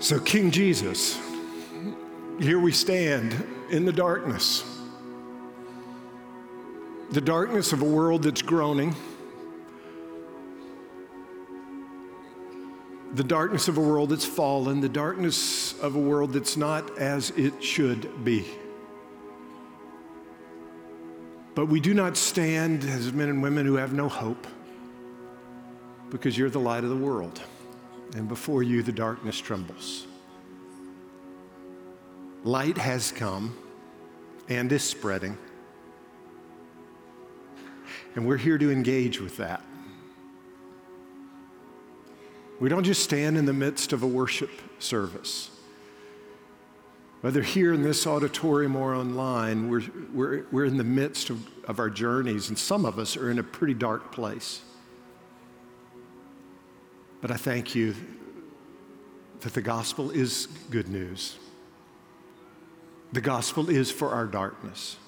So, King Jesus, here we stand in the darkness. The darkness of a world that's groaning. The darkness of a world that's fallen. The darkness of a world that's not as it should be. But we do not stand as men and women who have no hope because you're the light of the world. And before you, the darkness trembles. Light has come and is spreading. And we're here to engage with that. We don't just stand in the midst of a worship service. Whether here in this auditorium or online, we're, we're, we're in the midst of, of our journeys, and some of us are in a pretty dark place. But I thank you that the gospel is good news. The gospel is for our darkness.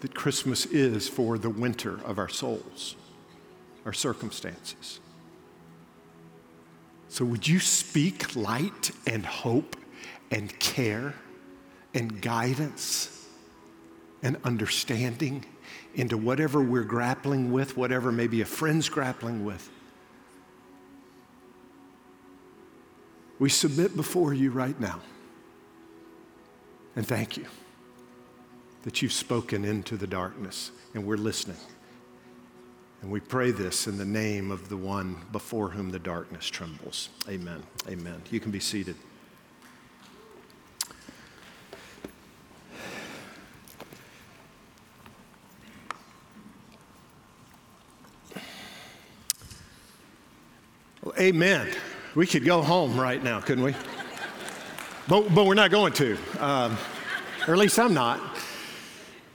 That Christmas is for the winter of our souls, our circumstances. So, would you speak light and hope and care and guidance and understanding into whatever we're grappling with, whatever maybe a friend's grappling with. We submit before you right now. And thank you that you've spoken into the darkness and we're listening. And we pray this in the name of the one before whom the darkness trembles. Amen. Amen. You can be seated. Well, amen. We could go home right now, couldn't we? but, but we're not going to, um, or at least I'm not.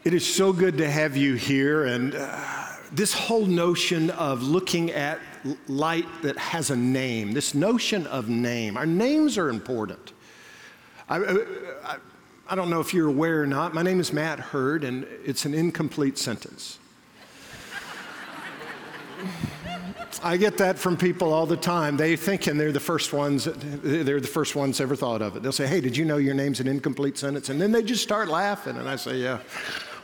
It is so good to have you here, and uh, this whole notion of looking at light that has a name, this notion of name, our names are important. I, I, I don't know if you're aware or not. My name is Matt Heard, and it's an incomplete sentence. I get that from people all the time. They thinking they're the first ones, they're the first ones ever thought of it. They'll say, Hey, did you know your name's an incomplete sentence? And then they just start laughing. And I say, Yeah,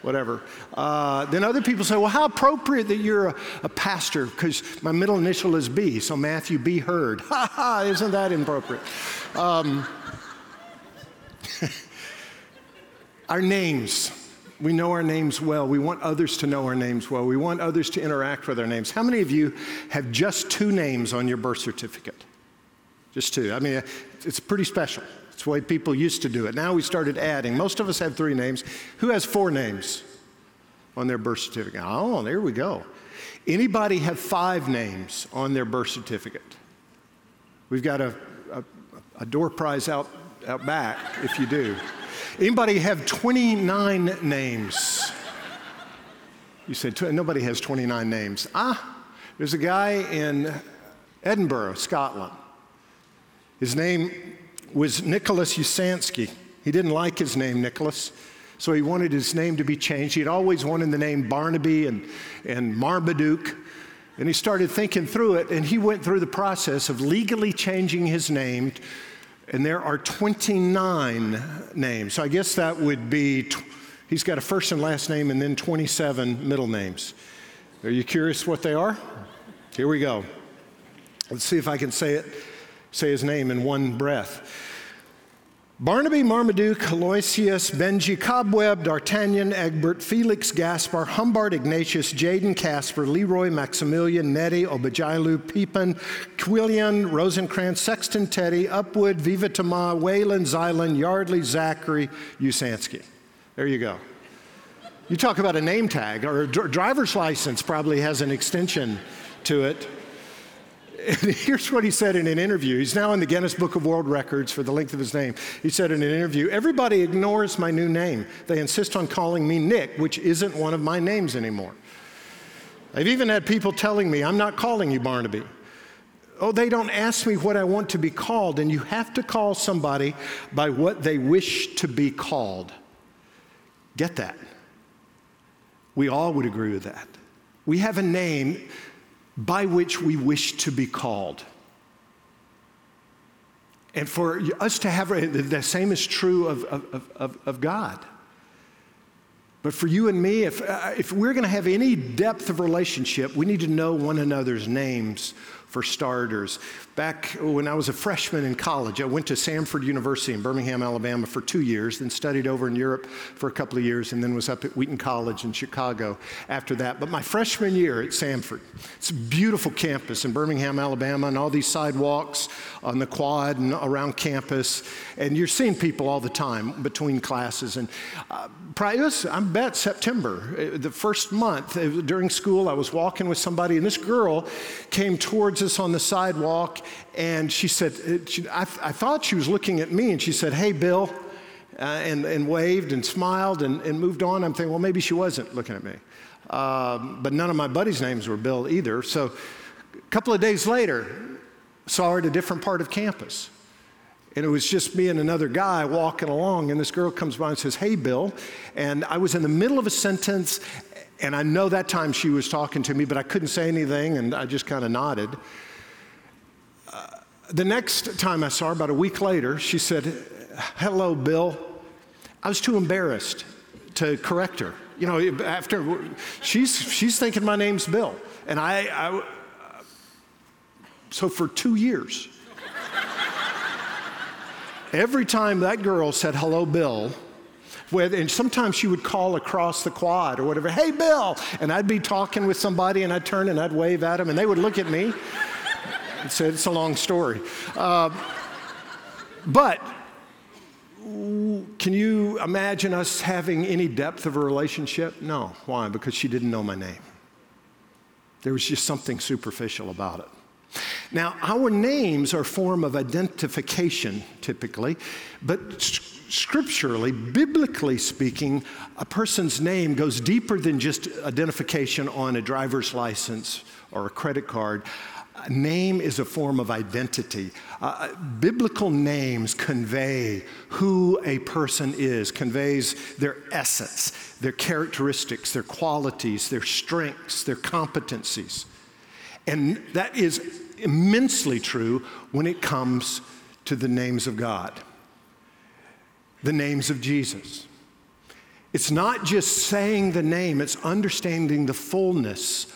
whatever. Uh, then other people say, Well, how appropriate that you're a, a pastor because my middle initial is B, so Matthew B. Heard. Ha ha, isn't that inappropriate? Um, our names we know our names well. We want others to know our names well. We want others to interact with our names. How many of you have just two names on your birth certificate? Just two. I mean, it's pretty special. It's the way people used to do it. Now we started adding. Most of us have three names. Who has four names on their birth certificate? Oh, there we go. Anybody have five names on their birth certificate? We've got a, a, a door prize out, out back if you do. Anybody have 29 names? You said, nobody has 29 names. Ah, there's a guy in Edinburgh, Scotland. His name was Nicholas Usansky. He didn't like his name, Nicholas, so he wanted his name to be changed. He'd always wanted the name Barnaby and, and Marmaduke. And he started thinking through it, and he went through the process of legally changing his name and there are 29 names. So I guess that would be, he's got a first and last name and then 27 middle names. Are you curious what they are? Here we go. Let's see if I can say it, say his name in one breath. Barnaby, Marmaduke, Aloysius, Benji, Cobweb, D'Artagnan, Egbert, Felix, Gaspar, Humbard, Ignatius, Jaden, Kasper, Leroy, Maximilian, Nettie, Obiajulu, Pepin, Quilliam, Rosencrantz, Sexton, Teddy, Upwood, Vivatma, Wayland, Xylon, Yardley, Zachary, Usansky. There you go. You talk about a name tag, or a driver's license probably has an extension to it. And here's what he said in an interview. He's now in the Guinness Book of World Records for the length of his name. He said in an interview, Everybody ignores my new name. They insist on calling me Nick, which isn't one of my names anymore. I've even had people telling me, I'm not calling you Barnaby. Oh, they don't ask me what I want to be called, and you have to call somebody by what they wish to be called. Get that? We all would agree with that. We have a name by which we wish to be called. And for us to have the same is true of, of, of, of God. But for you and me, if, uh, if we're going to have any depth of relationship, we need to know one another's names for starters. Back when I was a freshman in college, I went to Samford University in Birmingham, Alabama for two years, then studied over in Europe for a couple of years, and then was up at Wheaton College in Chicago after that. But my freshman year at Samford, it's a beautiful campus in Birmingham, Alabama, and all these sidewalks on the quad and around campus. And you're seeing people all the time between classes. And uh, was, I bet September, uh, the first month uh, during school, I was walking with somebody, and this girl came towards us on the sidewalk, and she said, uh, she, I, I, thought she was looking at me, and she said, Hey, Bill, uh, and, and waved and smiled and, and moved on. I'm thinking, well, maybe she wasn't looking at me. Um, but none of my buddies' names were Bill either. So a couple of days later, saw her at a different part of campus. And it was just me and another guy walking along, and this girl comes by and says, Hey, Bill. And I was in the middle of a sentence, and I know that time she was talking to me, but I couldn't say anything, and I just kind of nodded. The next time I saw her, about a week later, she said, Hello, Bill. I was too embarrassed to correct her. You know, after she's, she's thinking my name's Bill. And I, I so for two years, every time that girl said, Hello, Bill, with, and sometimes she would call across the quad or whatever, hey, Bill. And I'd be talking with somebody and I'd turn and I'd wave at them and they would look at me say, it's a long story. Uh, but can you imagine us having any depth of a relationship? No. Why? Because she didn't know my name. There was just something superficial about it. Now, our names are a form of identification typically, but scripturally, biblically speaking, a person's name goes deeper than just identification on a driver's license or a credit card. Name is a form of identity. Uh, biblical names convey who a person is, conveys their essence, their characteristics, their qualities, their strengths, their competencies. And that is immensely true when it comes to the names of God the names of Jesus. It's not just saying the name, it's understanding the fullness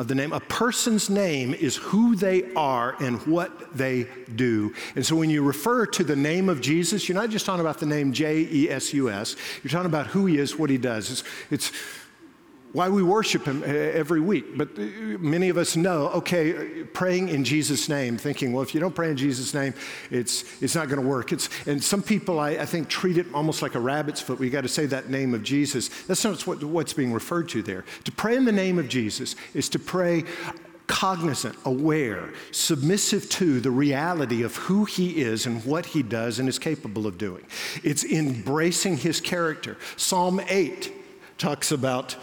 of the name. A person's name is who they are and what they do. And so when you refer to the name of Jesus, you're not just talking about the name J E S U S, you're talking about who he is, what he does. It's, it's why we worship him every week. But uh, many of us know, okay, praying in Jesus' name, thinking, well, if you don't pray in Jesus' name, it's, it's not going to work. It's, and some people, I, I, think, treat it almost like a rabbit's foot. We got to say that name of Jesus. That's not what, what's being referred to there. To pray in the name of Jesus is to pray cognizant, aware, submissive to the reality of who he is and what he does and is capable of doing. It's embracing his character. Psalm 8 talks about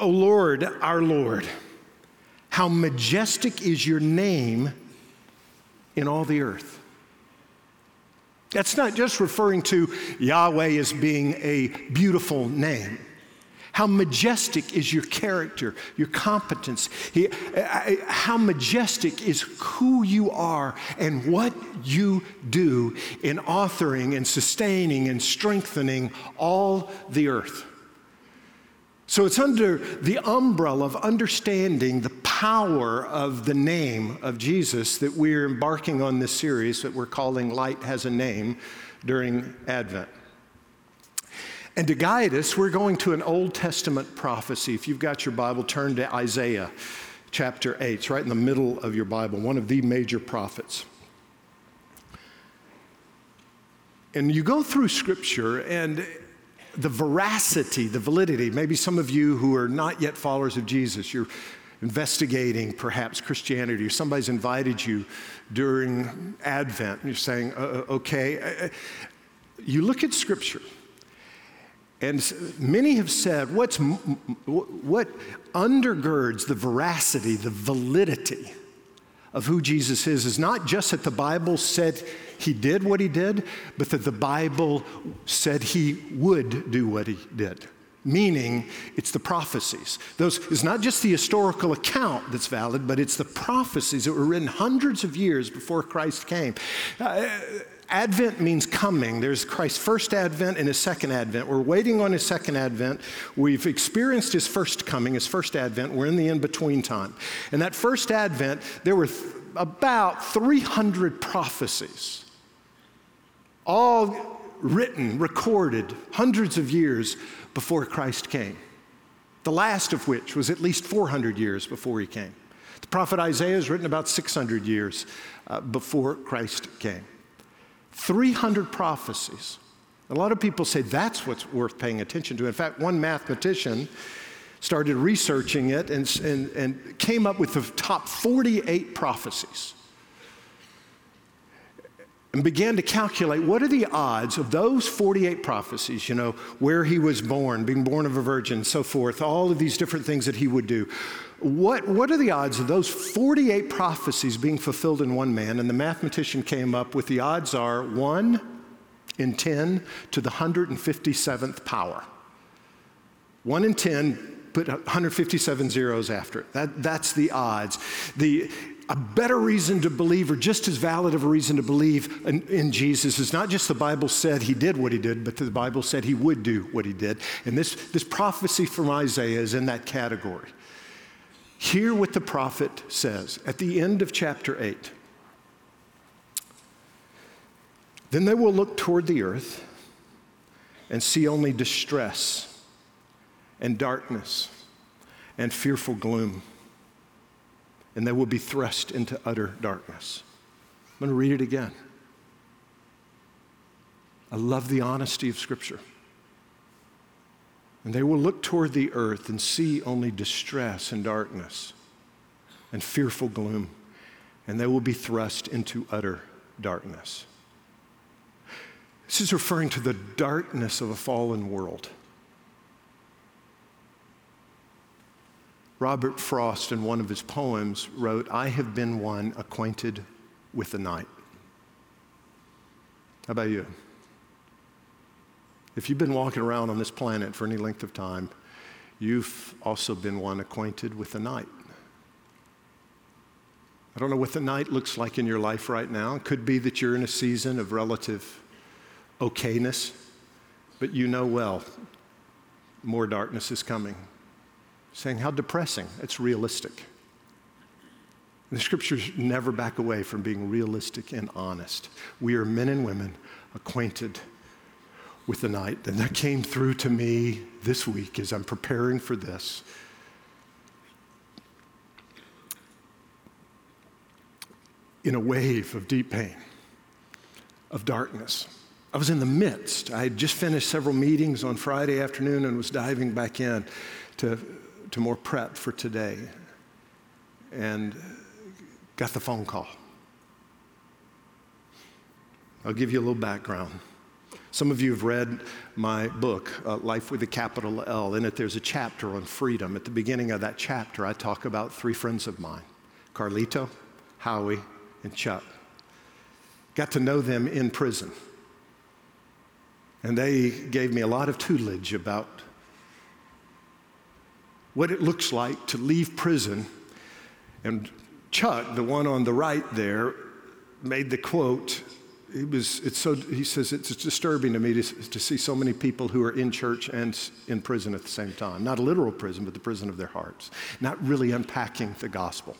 O Lord, our Lord, how majestic is your name in all the earth. That's not just referring to Yahweh as being a beautiful name. How majestic is your character, your competence. How majestic is who you are and what you do in authoring and sustaining and strengthening all the earth. So it's under the umbrella of understanding the power of the name of Jesus that we're embarking on this series that we're calling Light Has a Name during Advent. And to guide us, we're going to an Old Testament prophecy. If you've got your Bible, turn to Isaiah chapter 8. It's right in the middle of your Bible, one of the major prophets. And you go through Scripture, and the veracity, the validity. Maybe some of you who are not yet followers of Jesus, you're investigating perhaps Christianity, or somebody's invited you during Advent, and you're saying, uh, uh okay. Uh, uh, you look at Scripture, and many have said what's, what undergirds the veracity, the validity of who Jesus is, is not just that the Bible said he did what he did, but that the Bible said he would do what he did. meaning it's the prophecies. Those is not just the historical account that's valid, but it's the prophecies that were written hundreds of years before Christ came. Uh, Advent means coming. There's Christ's first advent and his second advent. We're waiting on his second advent. We've experienced his first coming, his first advent. We're in the in between time. And that first advent, there were th- about 300 prophecies, all written, recorded hundreds of years before Christ came. The last of which was at least 400 years before he came. The prophet Isaiah is written about 600 years uh, before Christ came. 300 prophecies. A lot of people say that's what's worth paying attention to. In fact, one mathematician started researching it and, and, and came up with the top 48 prophecies and began to calculate what are the odds of those 48 prophecies, you know, where he was born, being born of a virgin, so forth, all of these different things that he would do. What, what are the odds of those 48 prophecies being fulfilled in one man? And the mathematician came up with the odds are 1 in 10 to the 157th power. 1 in 10 put 157 zeros after it. That, that's the odds. The, a better reason to believe, or just as valid of a reason to believe in, in, Jesus, is not just the Bible said he did what he did, but the Bible said he would do what he did. And this, this prophecy from Isaiah is in that category. Hear what the prophet says at the end of chapter 8. Then they will look toward the earth and see only distress and darkness and fearful gloom and they will be thrust into utter darkness. I'm going to read it again. I love the honesty of Scripture. And they will look toward the earth and see only distress and darkness and fearful gloom, and they will be thrust into utter darkness. This is referring to the darkness of a fallen world. Robert Frost, in one of his poems, wrote, I have been one acquainted with the night. How about you? If you've been walking around on this planet for any length of time, you've also been one acquainted with the night. I don't know what the night looks like in your life right now. It could be that you're in a season of relative okayness, but you know well more darkness is coming saying how depressing. It's realistic. The scriptures never back away from being realistic and honest. We are men and women acquainted with the night. And that came through to me this week as I'm preparing for this. In a wave of deep pain, of darkness. I was in the midst. I had just finished several meetings on Friday afternoon and was diving back in to to more prep for today and got the phone call. I'll give you a little background. Some of you have read my book, uh, Life with a Capital L. In it, there's a chapter on freedom. At the beginning of that chapter, I talk about three friends of mine Carlito, Howie, and Chuck. Got to know them in prison. And they gave me a lot of tutelage about what it looks like to leave prison. And Chuck, the one on the right there, made the quote. He was, it's so, he says, it's disturbing to me to, to see so many people who are in church and in prison at the same time. Not a literal prison, but the prison of their hearts. Not really unpacking the gospel.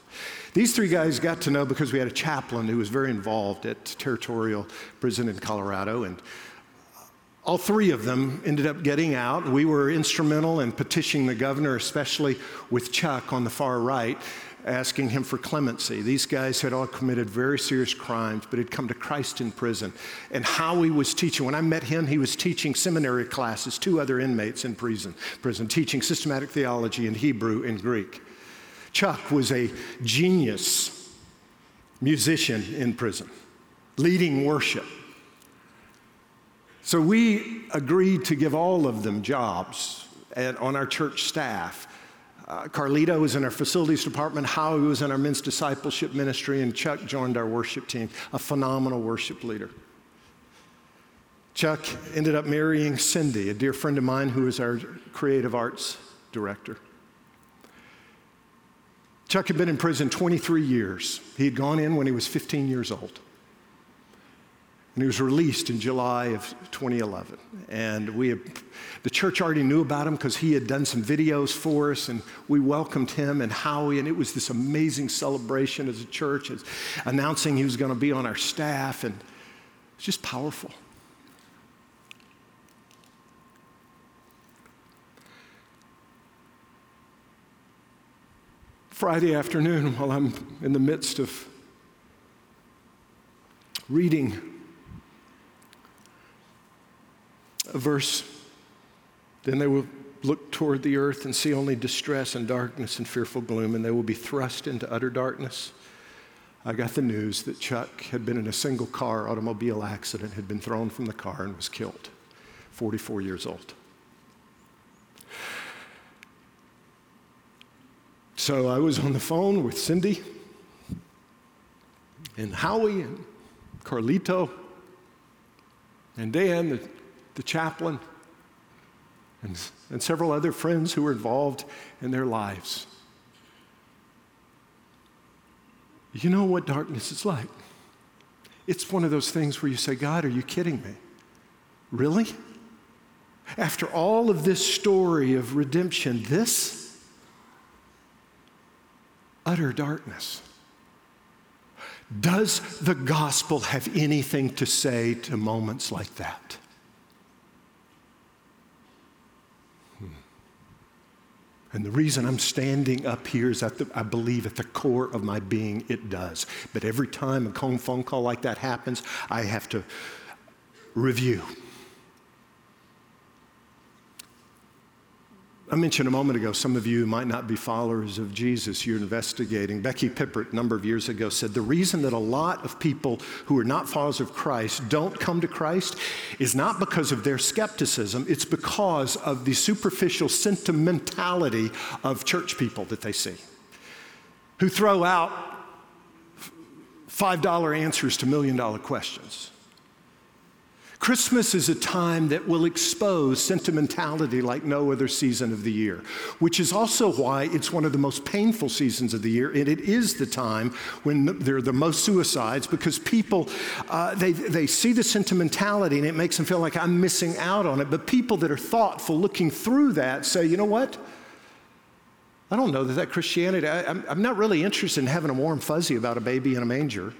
These three guys got to know because we had a chaplain who was very involved at Territorial Prison in Colorado. And all three of them ended up getting out. We were instrumental in petitioning the governor, especially with Chuck on the far right, asking him for clemency. These guys had all committed very serious crimes, but had come to Christ in prison. And Howie was teaching. When I met him, he was teaching seminary classes, two other inmates in prison, prison teaching systematic theology in Hebrew and Greek. Chuck was a genius musician in prison, leading worship so we agreed to give all of them jobs at, on our church staff. Uh, Carlito was in our facilities department, Howie was in our men's discipleship ministry, and Chuck joined our worship team, a phenomenal worship leader. Chuck ended up marrying Cindy, a dear friend of mine who is our creative arts director. Chuck had been in prison 23 years. He had gone in when he was 15 years old. And he was released in July of 2011. And we had, the church already knew about him because he had done some videos for us, and we welcomed him and Howie, and it was this amazing celebration as a church, as announcing he was going to be on our staff, and it's just powerful. Friday afternoon, while I'm in the midst of reading a verse, then they will look toward the earth and see only distress and darkness and fearful gloom, and they will be thrust into utter darkness. I got the news that Chuck had been in a single car automobile accident, had been thrown from the car, and was killed, 44 years old. So I was on the phone with Cindy and Howie and Carlito and Dan, the, the chaplain, and, and several other friends who were involved in their lives. You know what darkness is like? It's one of those things where you say, God, are you kidding me? Really? After all of this story of redemption, this? utter darkness. Does the gospel have anything to say to moments like that? And the reason I'm standing up here is that I believe at the core of my being it does. But every time a phone call like that happens, I have to review I mentioned a moment ago, some of you might not be followers of Jesus. You're investigating. Becky Pippert, a number of years ago, said the reason that a lot of people who are not followers of Christ don't come to Christ is not because of their skepticism, it's because of the superficial sentimentality of church people that they see, who throw out $5 answers to million dollar questions. Christmas is a time that will expose sentimentality like no other season of the year, which is also why it's one of the most painful seasons of the year. And it is the time when there are the most suicides because people, uh, they, they see the sentimentality and it makes them feel like I'm missing out on it. But people that are thoughtful looking through that say, you know what? I don't know that that Christianity, I, I'm not really interested in having a warm fuzzy about a baby in a manger.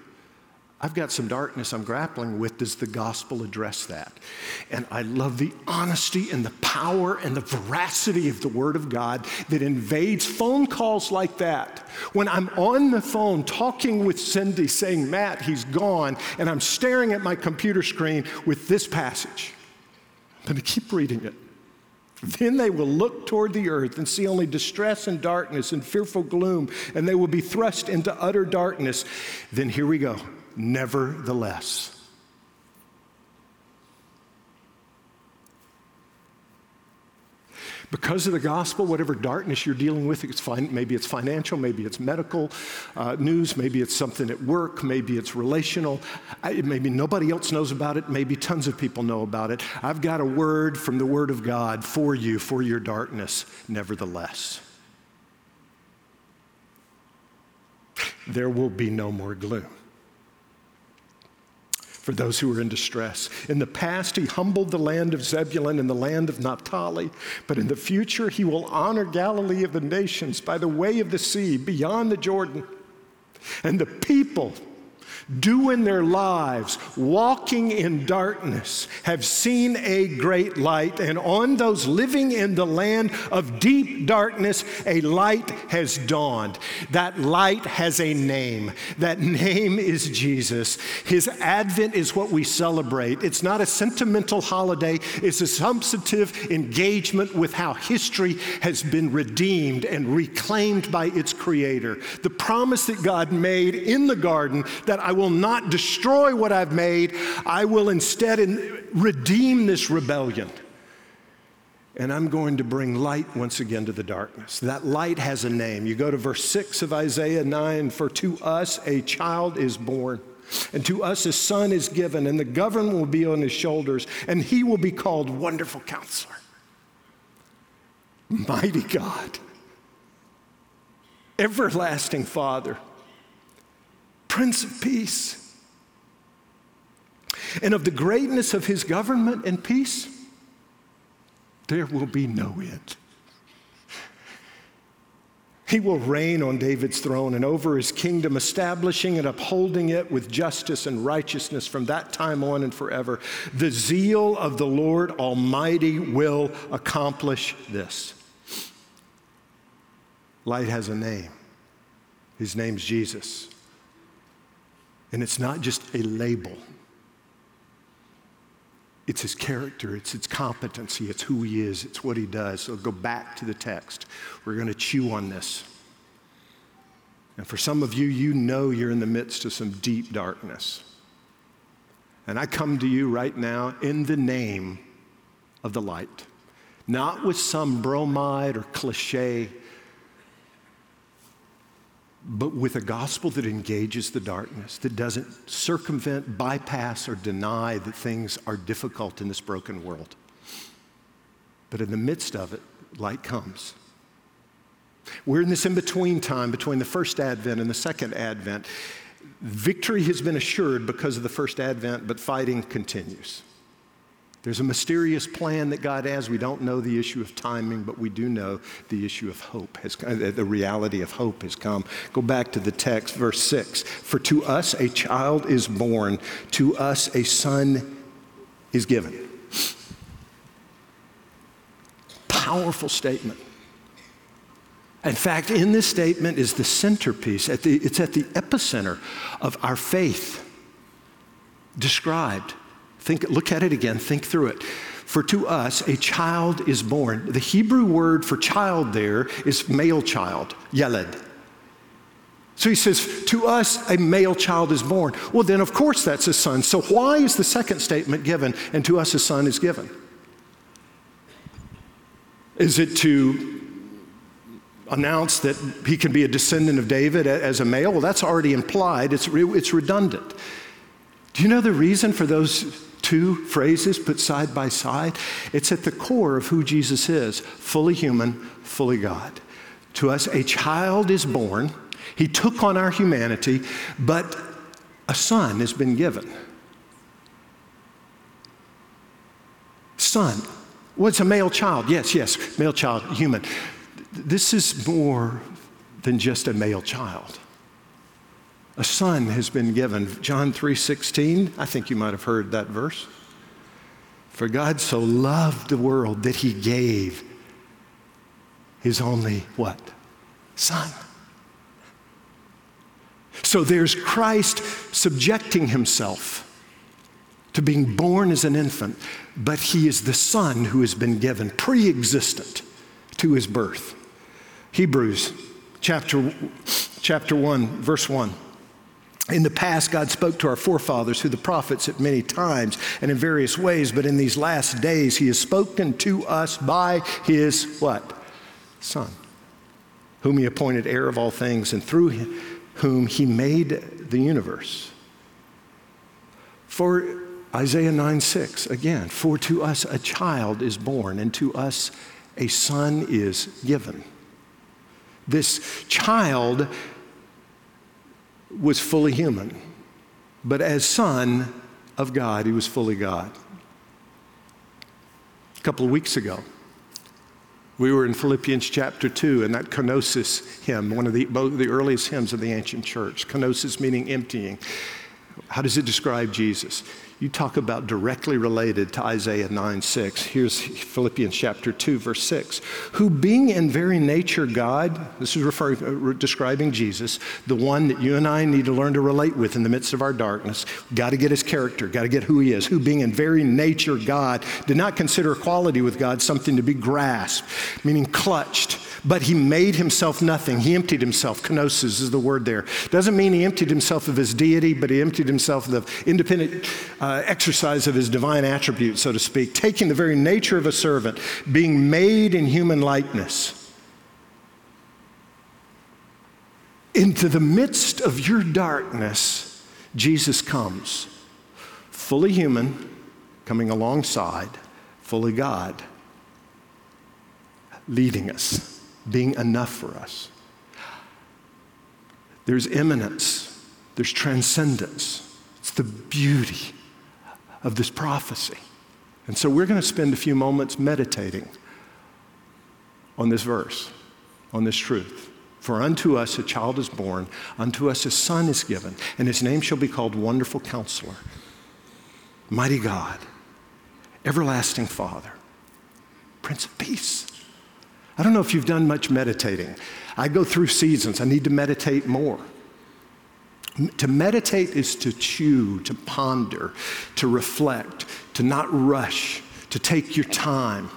I've got some darkness I'm grappling with. Does the gospel address that? And I love the honesty and the power and the veracity of the Word of God that invades phone calls like that. When I'm on the phone talking with Cindy saying, Matt, he's gone, and I'm staring at my computer screen with this passage. I'm going to keep reading it. Then they will look toward the earth and see only distress and darkness and fearful gloom, and they will be thrust into utter darkness. Then here we go nevertheless. Because of the gospel, whatever darkness you're dealing with, it's maybe it's financial, maybe it's medical uh, news, maybe it's something at work, maybe it's relational, I, maybe nobody else knows about it, maybe tons of people know about it. I've got a word from the Word of God for you, for your darkness, nevertheless. There will be no more gloom for those who are in distress. In the past, he humbled the land of Zebulun and the land of Naphtali, but in the future, he will honor Galilee of the nations by the way of the sea beyond the Jordan. And the people doing in their lives, walking in darkness, have seen a great light. And on those living in the land of deep darkness, a light has dawned. That light has a name. That name is Jesus. His advent is what we celebrate. It's not a sentimental holiday, it's a substantive engagement with how history has been redeemed and reclaimed by its creator. The promise that God made in the garden that I will not destroy what I've made, I will instead redeem this rebellion. And I'm going to bring light once again to the darkness. That light has a name. You go to verse 6 of Isaiah 9 For to us a child is born, And to us a son is given, and the government will be on his shoulders, and he will be called Wonderful Counselor, Mighty God, Everlasting Father, Prince of Peace. And of the greatness of his government and peace, there will be no end. He will reign on David's throne and over his kingdom, establishing and upholding it with justice and righteousness from that time on and forever. The zeal of the Lord Almighty will accomplish this. Light has a name. His name's Jesus. And it's not just a label. It's his character, it's his competency, it's who he is, it's what he does. So go back to the text. We're going to chew on this. And for some of you, you know you're in the midst of some deep darkness. And I come to you right now in the name of the light, not with some bromide or cliche but with a gospel that engages the darkness, that doesn't circumvent, bypass, or deny that things are difficult in this broken world. But in the midst of it, light comes. We're in this in between time between the first advent and the second advent. Victory has been assured because of the first advent, but fighting continues. There's a mysterious plan that God has. We don't know the issue of timing, but we do know the issue of hope has uh, the reality of hope has come. Go back to the text, verse 6. For to us a child is born, to us a son is given. Powerful statement. In fact, in this statement is the centerpiece, at the, it's at the epicenter of our faith described Think, look at it again, think through it. For to us a child is born. The Hebrew word for child there is male child, yeled. So he says, To us a male child is born. Well, then, of course, that's a son. So why is the second statement given, and to us a son is given? Is it to announce that he can be a descendant of David as a male? Well, that's already implied, it's, it's redundant. Do you know the reason for those two phrases put side by side, it's at the core of who Jesus is fully human, fully God. To us, a child is born. He took on our humanity, but a son has been given. Son. Well, it's a male child. Yes, yes, male child, human. This is more than just a male child a son has been given. John 3:16, I think you might have heard that verse. For God so loved the world that he gave his only what? Son. So there's Christ subjecting himself to being born as an infant, but he is the son who has been given pre-existent to his birth. Hebrews chapter chapter 1 verse 1 in the past, God spoke to our forefathers through the prophets at many times and in various ways, but in these last days, He has spoken to us by His what? Son, whom He appointed heir of all things, and through whom He made the universe. For Isaiah 9 6, again, for to us a child is born, and to us a son is given. This child was fully human, but as Son of God, he was fully God. A couple of weeks ago, we were in Philippians chapter 2, and that kenosis hymn, one of the, both the earliest hymns of the ancient church. Kenosis meaning emptying. How does it describe Jesus? You talk about directly related to Isaiah 9 6. Here's Philippians chapter 2, verse 6. Who, being in very nature God, this is referring, uh, describing Jesus, the one that you and I need to learn to relate with in the midst of our darkness. Got to get his character, got to get who he is. Who, being in very nature God, did not consider equality with God something to be grasped, meaning clutched but he made himself nothing. He emptied himself. Kenosis is the word there. Doesn't mean he emptied himself of his deity, but he emptied himself of the independent uh, Uh, exercise of his divine attribute, so to speak, taking the very nature of a servant, being made in human likeness. Into the midst of your darkness, Jesus comes, fully human, coming alongside, fully God, leading us, being enough for us. There's immanence, there's transcendence. It's the beauty of this prophecy. And so we're going to spend a few moments meditating on this verse, on this truth. For unto us a child is born, unto us a son is given, and his name shall be called Wonderful Counselor, Mighty God, Everlasting Father, Prince of Peace. I don't know if you've done much meditating. I go through seasons, I need to meditate more. To meditate is to chew, to ponder, to reflect, to not rush, to take your time.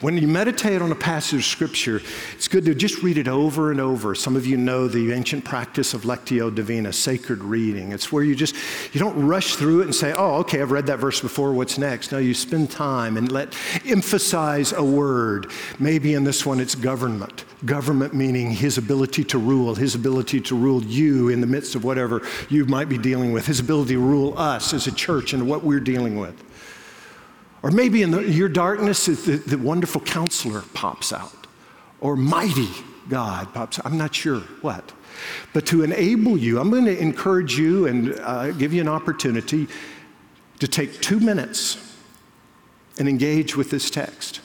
When you meditate on a passage of Scripture, it's good to just read it over and over. Some of you know the ancient practice of Lectio Divina, sacred reading. It's where you just, you don't rush through it and say, oh, okay, I've read that verse before, what's next? No, you spend time and let, emphasize a word. Maybe in this one it's government. Government meaning his ability to rule, his ability to rule you in the midst of whatever you might be dealing with, his ability to rule us as a church and what we're dealing with. Or maybe in the, your darkness, the, the wonderful counselor pops out, or mighty God pops out. I'm not sure what. But to enable you, I'm going to encourage you and uh, give you an opportunity to take two minutes and engage with this text.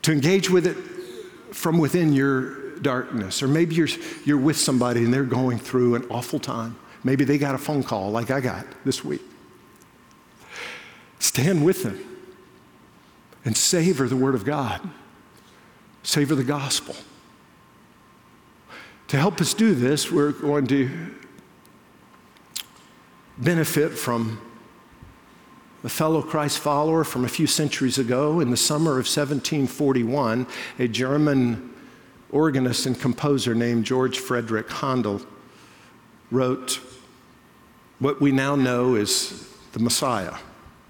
To engage with it from within your darkness. Or maybe you're, you're with somebody and they're going through an awful time. Maybe they got a phone call like I got this week. Stand with them and savor the Word of God, savor the gospel. To help us do this, we're going to benefit from a fellow Christ follower from a few centuries ago. In the summer of 1741, a German organist and composer named George Frederick Handel wrote what we now know as the Messiah.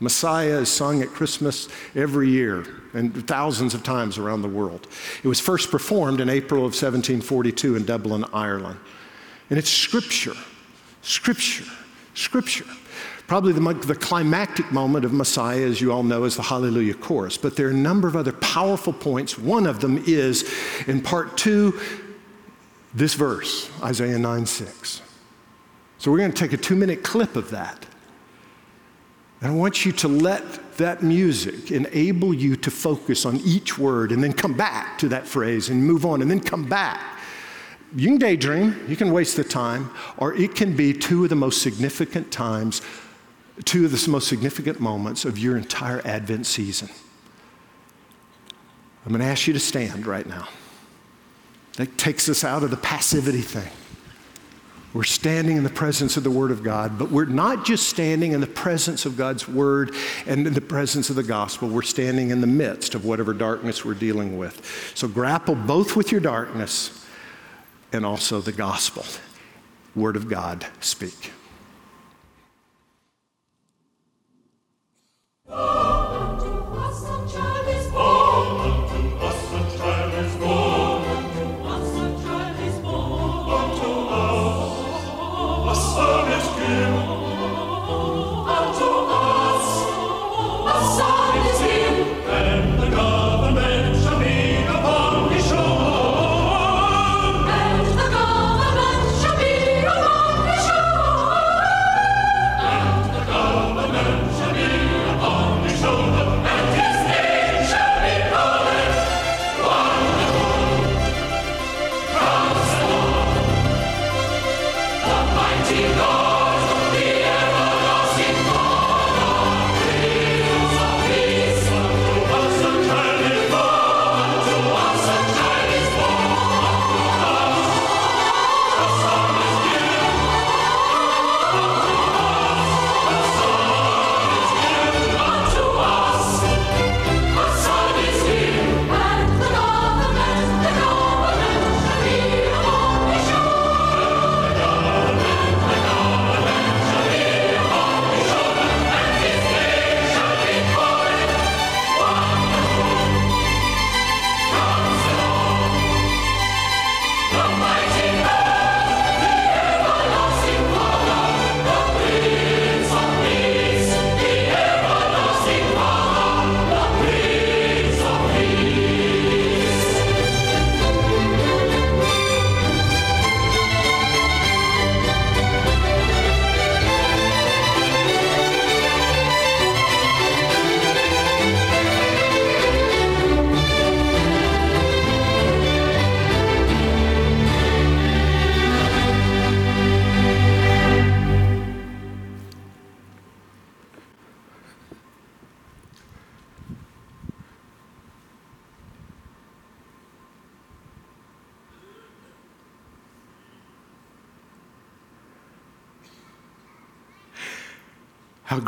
Messiah is sung at Christmas every year and thousands of times around the world. It was first performed in April of 1742 in Dublin, Ireland. And it's scripture, scripture, scripture. Probably the, the climactic moment of Messiah, as you all know, is the Hallelujah chorus. But there are a number of other powerful points. One of them is in part two, this verse, Isaiah 9 6. So we're going to take a two minute clip of that. And I want you to let that music enable you to focus on each word and then come back to that phrase and move on and then come back. You can daydream, you can waste the time, or it can be two of the most significant times, two of the most significant moments of your entire Advent season. I'm going to ask you to stand right now. That takes us out of the passivity thing. We're standing in the presence of the Word of God, but we're not just standing in the presence of God's Word and in the presence of the gospel. We're standing in the midst of whatever darkness we're dealing with. So grapple both with your darkness and also the gospel. Word of God, speak. How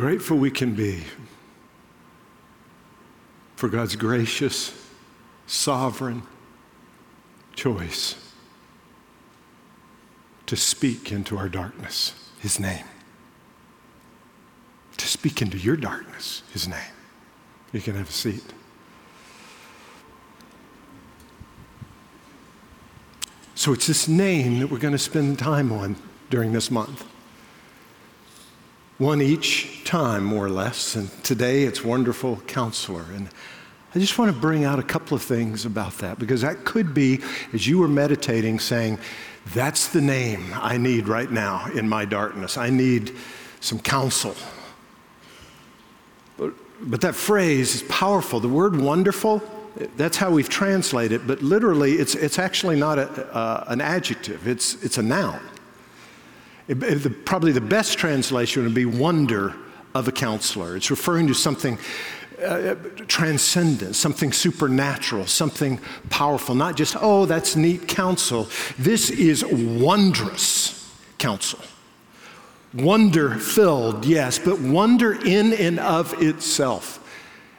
grateful we can be for God's gracious, sovereign choice to speak into our darkness, His name. To speak into your darkness, His name. You can have a seat. So it's this name that we're going to spend time on during this month. One each time, more or less. And today it's Wonderful Counselor. And I just want to bring out a couple of things about that because that could be, as you were meditating, saying, that's the name I need right now in my darkness. I need some counsel. But, but that phrase is powerful. The word wonderful, that's how we've translated it, but literally it's, it's actually not a, uh, an adjective, it's, it's a noun. It, it, the, probably the best translation would be wonder of a counselor. It's referring to something uh, transcendent, something supernatural, something powerful, not just, oh, that's neat counsel. This is wondrous counsel. Wonder filled, yes, but wonder in and of itself.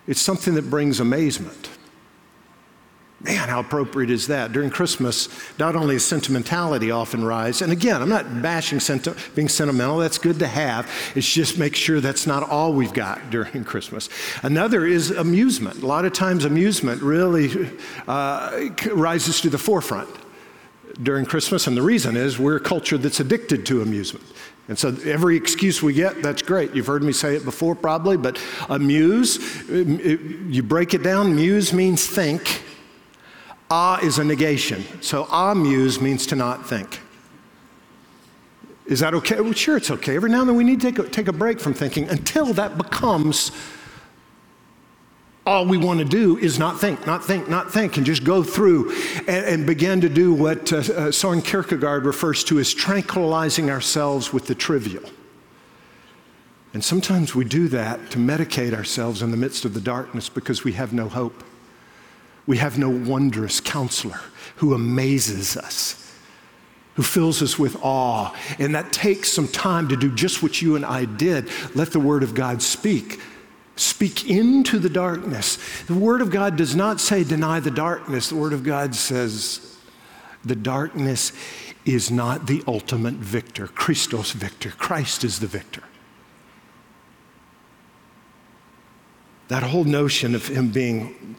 It's something that brings amazement. Man, how appropriate is that? During Christmas, not only is sentimentality often rise, and again, I'm not bashing senti- being sentimental, that's good to have. It's just make sure that's not all we've got during Christmas. Another is amusement. A lot of times, amusement really uh, rises to the forefront during Christmas, and the reason is we're a culture that's addicted to amusement. And so every excuse we get, that's great. You've heard me say it before probably, but amuse, you break it down, muse means think. Ah is a negation. So amuse means to not think. Is that okay? Well, sure, it's okay. Every now and then we need to take a, take a break from thinking until that becomes all we want to do is not think, not think, not think, and just go through and, and begin to do what uh, uh, Soren Kierkegaard refers to as tranquilizing ourselves with the trivial. And sometimes we do that to medicate ourselves in the midst of the darkness because we have no hope. We have no wondrous counselor who amazes us, who fills us with awe. And that takes some time to do just what you and I did. Let the Word of God speak. Speak into the darkness. The Word of God does not say deny the darkness. The Word of God says the darkness is not the ultimate victor. Christos victor. Christ is the victor. That whole notion of him being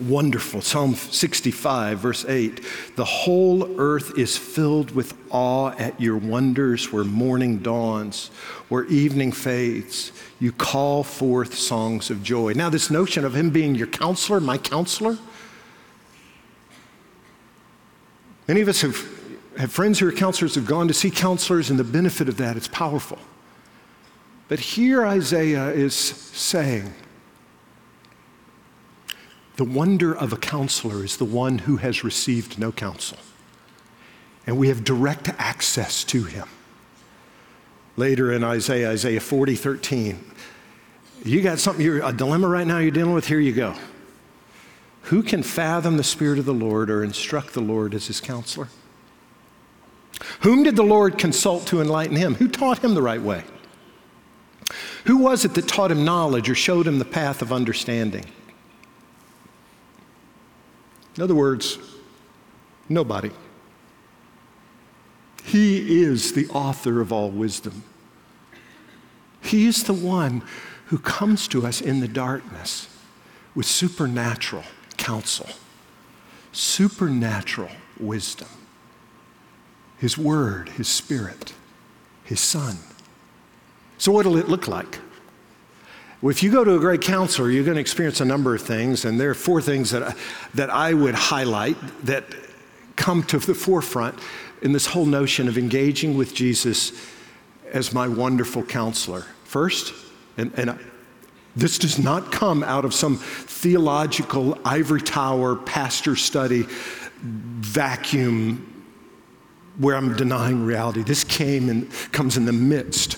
wonderful. Psalm 65, verse 8 The whole earth is filled with awe at your wonders, where morning dawns, where evening fades. You call forth songs of joy. Now, this notion of him being your counselor, my counselor, many of us have, have friends who are counselors, have gone to see counselors, and the benefit of that, it's powerful. But here Isaiah is saying, the wonder of a counselor is the one who has received no counsel. And we have direct access to him. Later in Isaiah, Isaiah 40, 13, you got something, you're, a dilemma right now you're dealing with, here you go. Who can fathom the Spirit of the Lord or instruct the Lord as his counselor? Whom did the Lord consult to enlighten him? Who taught him the right way? Who was it that taught him knowledge or showed him the path of understanding? In other words, nobody. He is the author of all wisdom. He is the one who comes to us in the darkness with supernatural counsel, supernatural wisdom. His Word, His Spirit, His Son. So, what will it look like? If you go to a great counselor, you're going to experience a number of things, and there are four things that I, that I would highlight that come to the forefront in this whole notion of engaging with Jesus as my wonderful counselor. First, and, and this does not come out of some theological ivory tower pastor study vacuum where I'm denying reality. This came and comes in the midst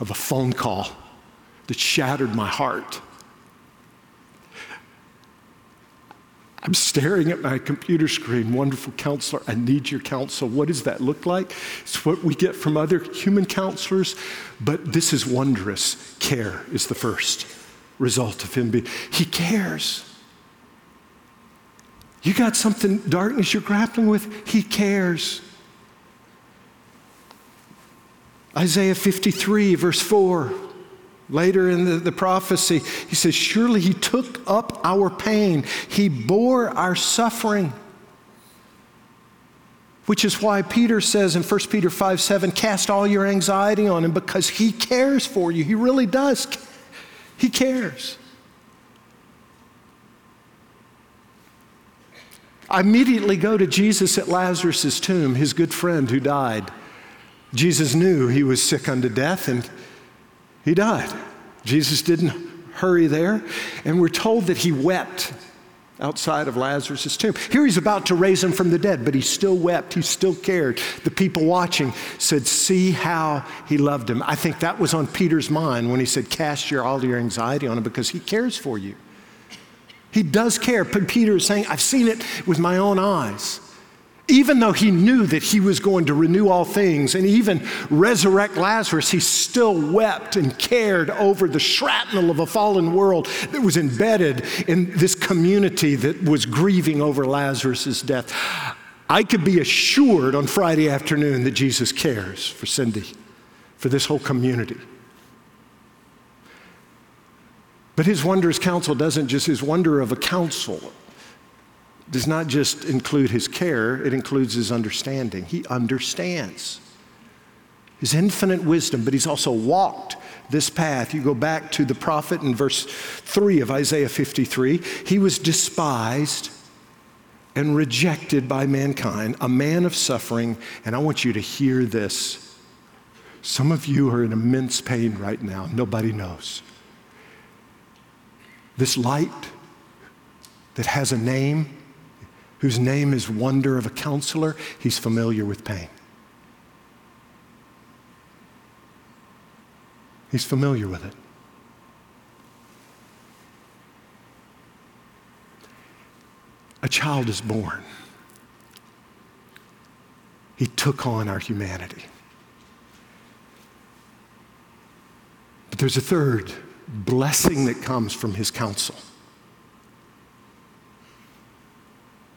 of a phone call that shattered my heart. I'm staring at my computer screen. Wonderful counselor, I need your counsel. What does that look like? It's what we get from other human counselors, but this is wondrous. Care is the first result of him being, he cares. You got something, darkness you're grappling with? He cares. Isaiah 53, verse 4. Later in the, the, prophecy, he says, Surely he took up our pain, he bore our suffering. Which is why Peter says in 1 Peter 5 7, cast all your anxiety on him because he cares for you. He really does. He cares. I immediately go to Jesus at Lazarus' tomb, his good friend who died. Jesus knew he was sick unto death and he died. Jesus didn't hurry there. And we're told that he wept outside of Lazarus' tomb. Here he's about to raise him from the dead, but he still wept. He still cared. The people watching said, See how he loved him. I think that was on Peter's mind when he said, Cast your, all your anxiety on him because he cares for you. He does care. Peter is saying, I've seen it with my own eyes even though he knew that he was going to renew all things and even resurrect Lazarus, he still wept and cared over the shrapnel of a fallen world that was embedded in this community that was grieving over Lazarus' death. I could be assured on Friday afternoon that Jesus cares for Cindy, for this whole community. But his wondrous counsel doesn't just, his wonder of a counsel does not just include his care, it includes his understanding. He understands his infinite wisdom, but he's also walked this path. You go back to the prophet in verse 3 of Isaiah 53. He was despised and rejected by mankind, a man of suffering. And I want you to hear this. Some of you are in immense pain right now. Nobody knows. This light that has a name whose name is Wonder of a Counselor, he's familiar with pain. He's familiar with it. A child is born. He took on our humanity. But there's a third blessing that comes from his counsel.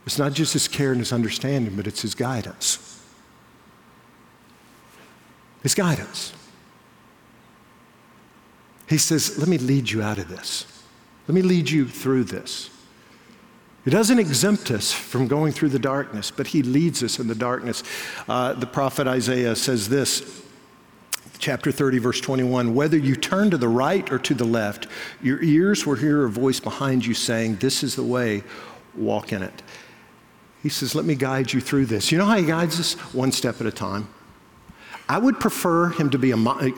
It's not just his care and his understanding, but it's his guidance. His guidance. He says, Let me lead you out of this. Let me lead you through this. He doesn't exempt us from going through the darkness, but he leads us in the darkness. Uh, the prophet Isaiah says this, chapter 30, verse 21 Whether you turn to the right or to the left, your ears will hear a voice behind you saying, This is the way, walk in it. He says, Let me guide you through this. You know how he guides us? One step at a time. I would prefer him to be a uh,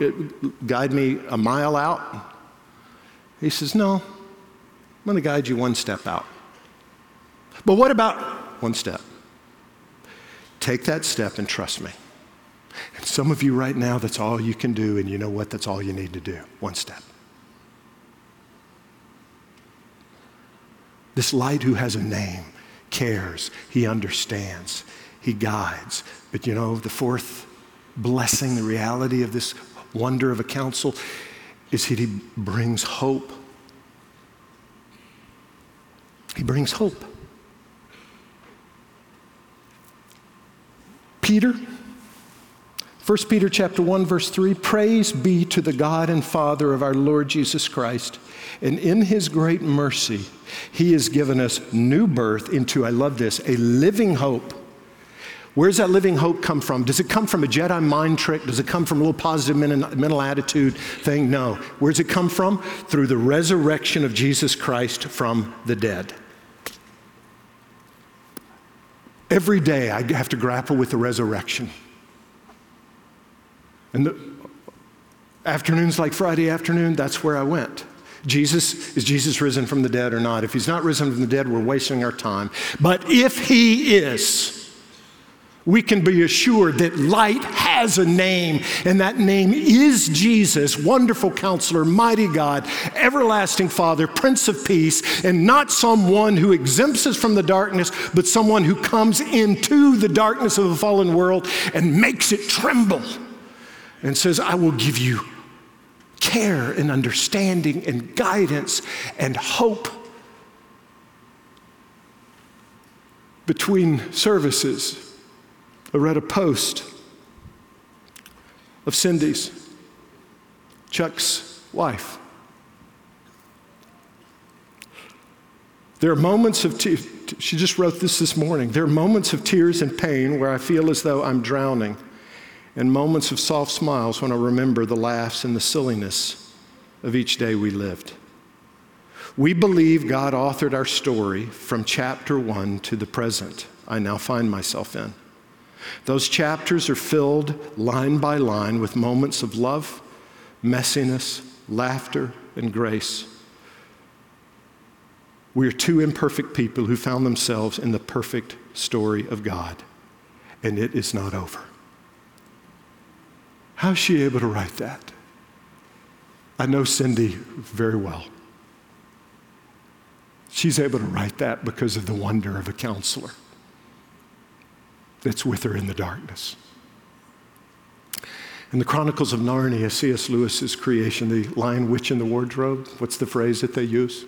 guide me a mile out. He says, No, I'm going to guide you one step out. But what about one step? Take that step and trust me. And some of you right now, that's all you can do, and you know what? That's all you need to do. One step. This light who has a name cares, He understands, He guides. But you know, the fourth blessing, the reality of this wonder of a counsel, is that He brings hope. He brings hope. Peter, 1 Peter chapter 1 verse 3 praise be to the God and Father of our Lord Jesus Christ and in his great mercy he has given us new birth into I love this a living hope where does that living hope come from? Does it come from a Jedi mind trick? Does it come from a little positive mental attitude thing? No. Where does it come from? Through the resurrection of Jesus Christ from the dead. Every day I have to grapple with the resurrection. And the afternoons like Friday afternoon, that's where I went. Jesus, is Jesus risen from the dead or not? If he's not risen from the dead, we're wasting our time. But if he is, we can be assured that light has a name, and that name is Jesus, wonderful counselor, mighty God, everlasting Father, Prince of Peace, and not someone who exempts us from the darkness, but someone who comes into the darkness of a fallen world and makes it tremble and says, I will give you care and understanding and guidance and hope. Between services, I read a post of Cindy's, Chuck's wife. There are moments of tears. She just wrote this this morning. There are moments of tears and pain where I feel as though I'm drowning and moments of soft smiles when I remember the laughs and the silliness of each day we lived. We believe God authored our story from chapter one to the present I now find myself in. Those chapters are filled line by line with moments of love, messiness, laughter, and grace. We are two imperfect people who found themselves in the perfect story of God, and it is not over. How's she able to write that? I know Cindy very well. She's able to write that because of the wonder of a counselor that's with her in the darkness. In the Chronicles of Narnia, C.S. Lewis's creation, the Lion, Witch, and the Wardrobe, what's the phrase that they use?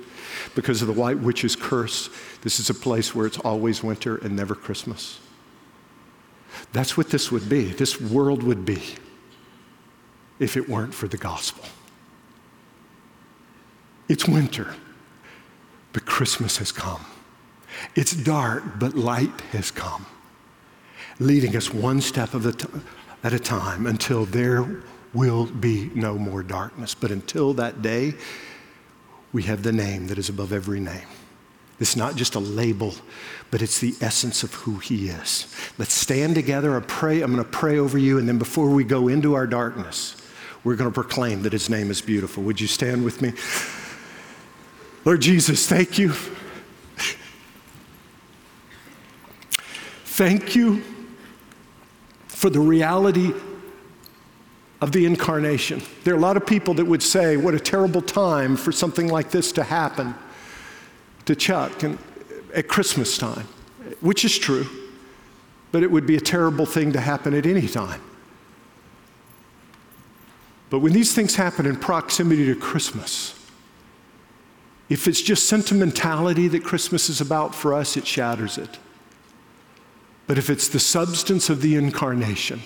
Because of the White Witch's curse, this is a place where it's always winter and never Christmas. That's what this would be. This world would be if it weren't for the gospel. It's winter, but Christmas has come. It's dark, but light has come, leading us one step at a time until there will be no more darkness. But until that day, we have the name that is above every name. It's not just a label, but it's the essence of who He is. Let's stand together. I pray. I'm going to pray over you, and then before we go into our darkness, we're going to proclaim that his name is beautiful. Would you stand with me? Lord Jesus, thank you. Thank you for the reality of the incarnation. There are a lot of people that would say, What a terrible time for something like this to happen to Chuck and, at Christmas time, which is true, but it would be a terrible thing to happen at any time. But when these things happen in proximity to Christmas, if it's just sentimentality that Christmas is about for us, it shatters it. But if it's the substance of the incarnation,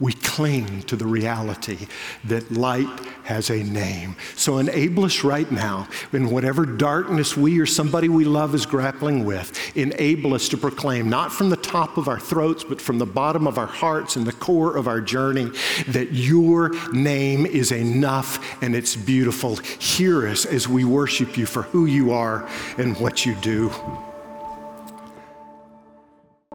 we cling to the reality that light has a name. So enable us right now, in whatever darkness we or somebody we love is grappling with, enable us to proclaim, not from the top of our throats, but from the bottom of our hearts and the core of our journey, that your name is enough and it's beautiful. Hear us as we worship you for who you are and what you do.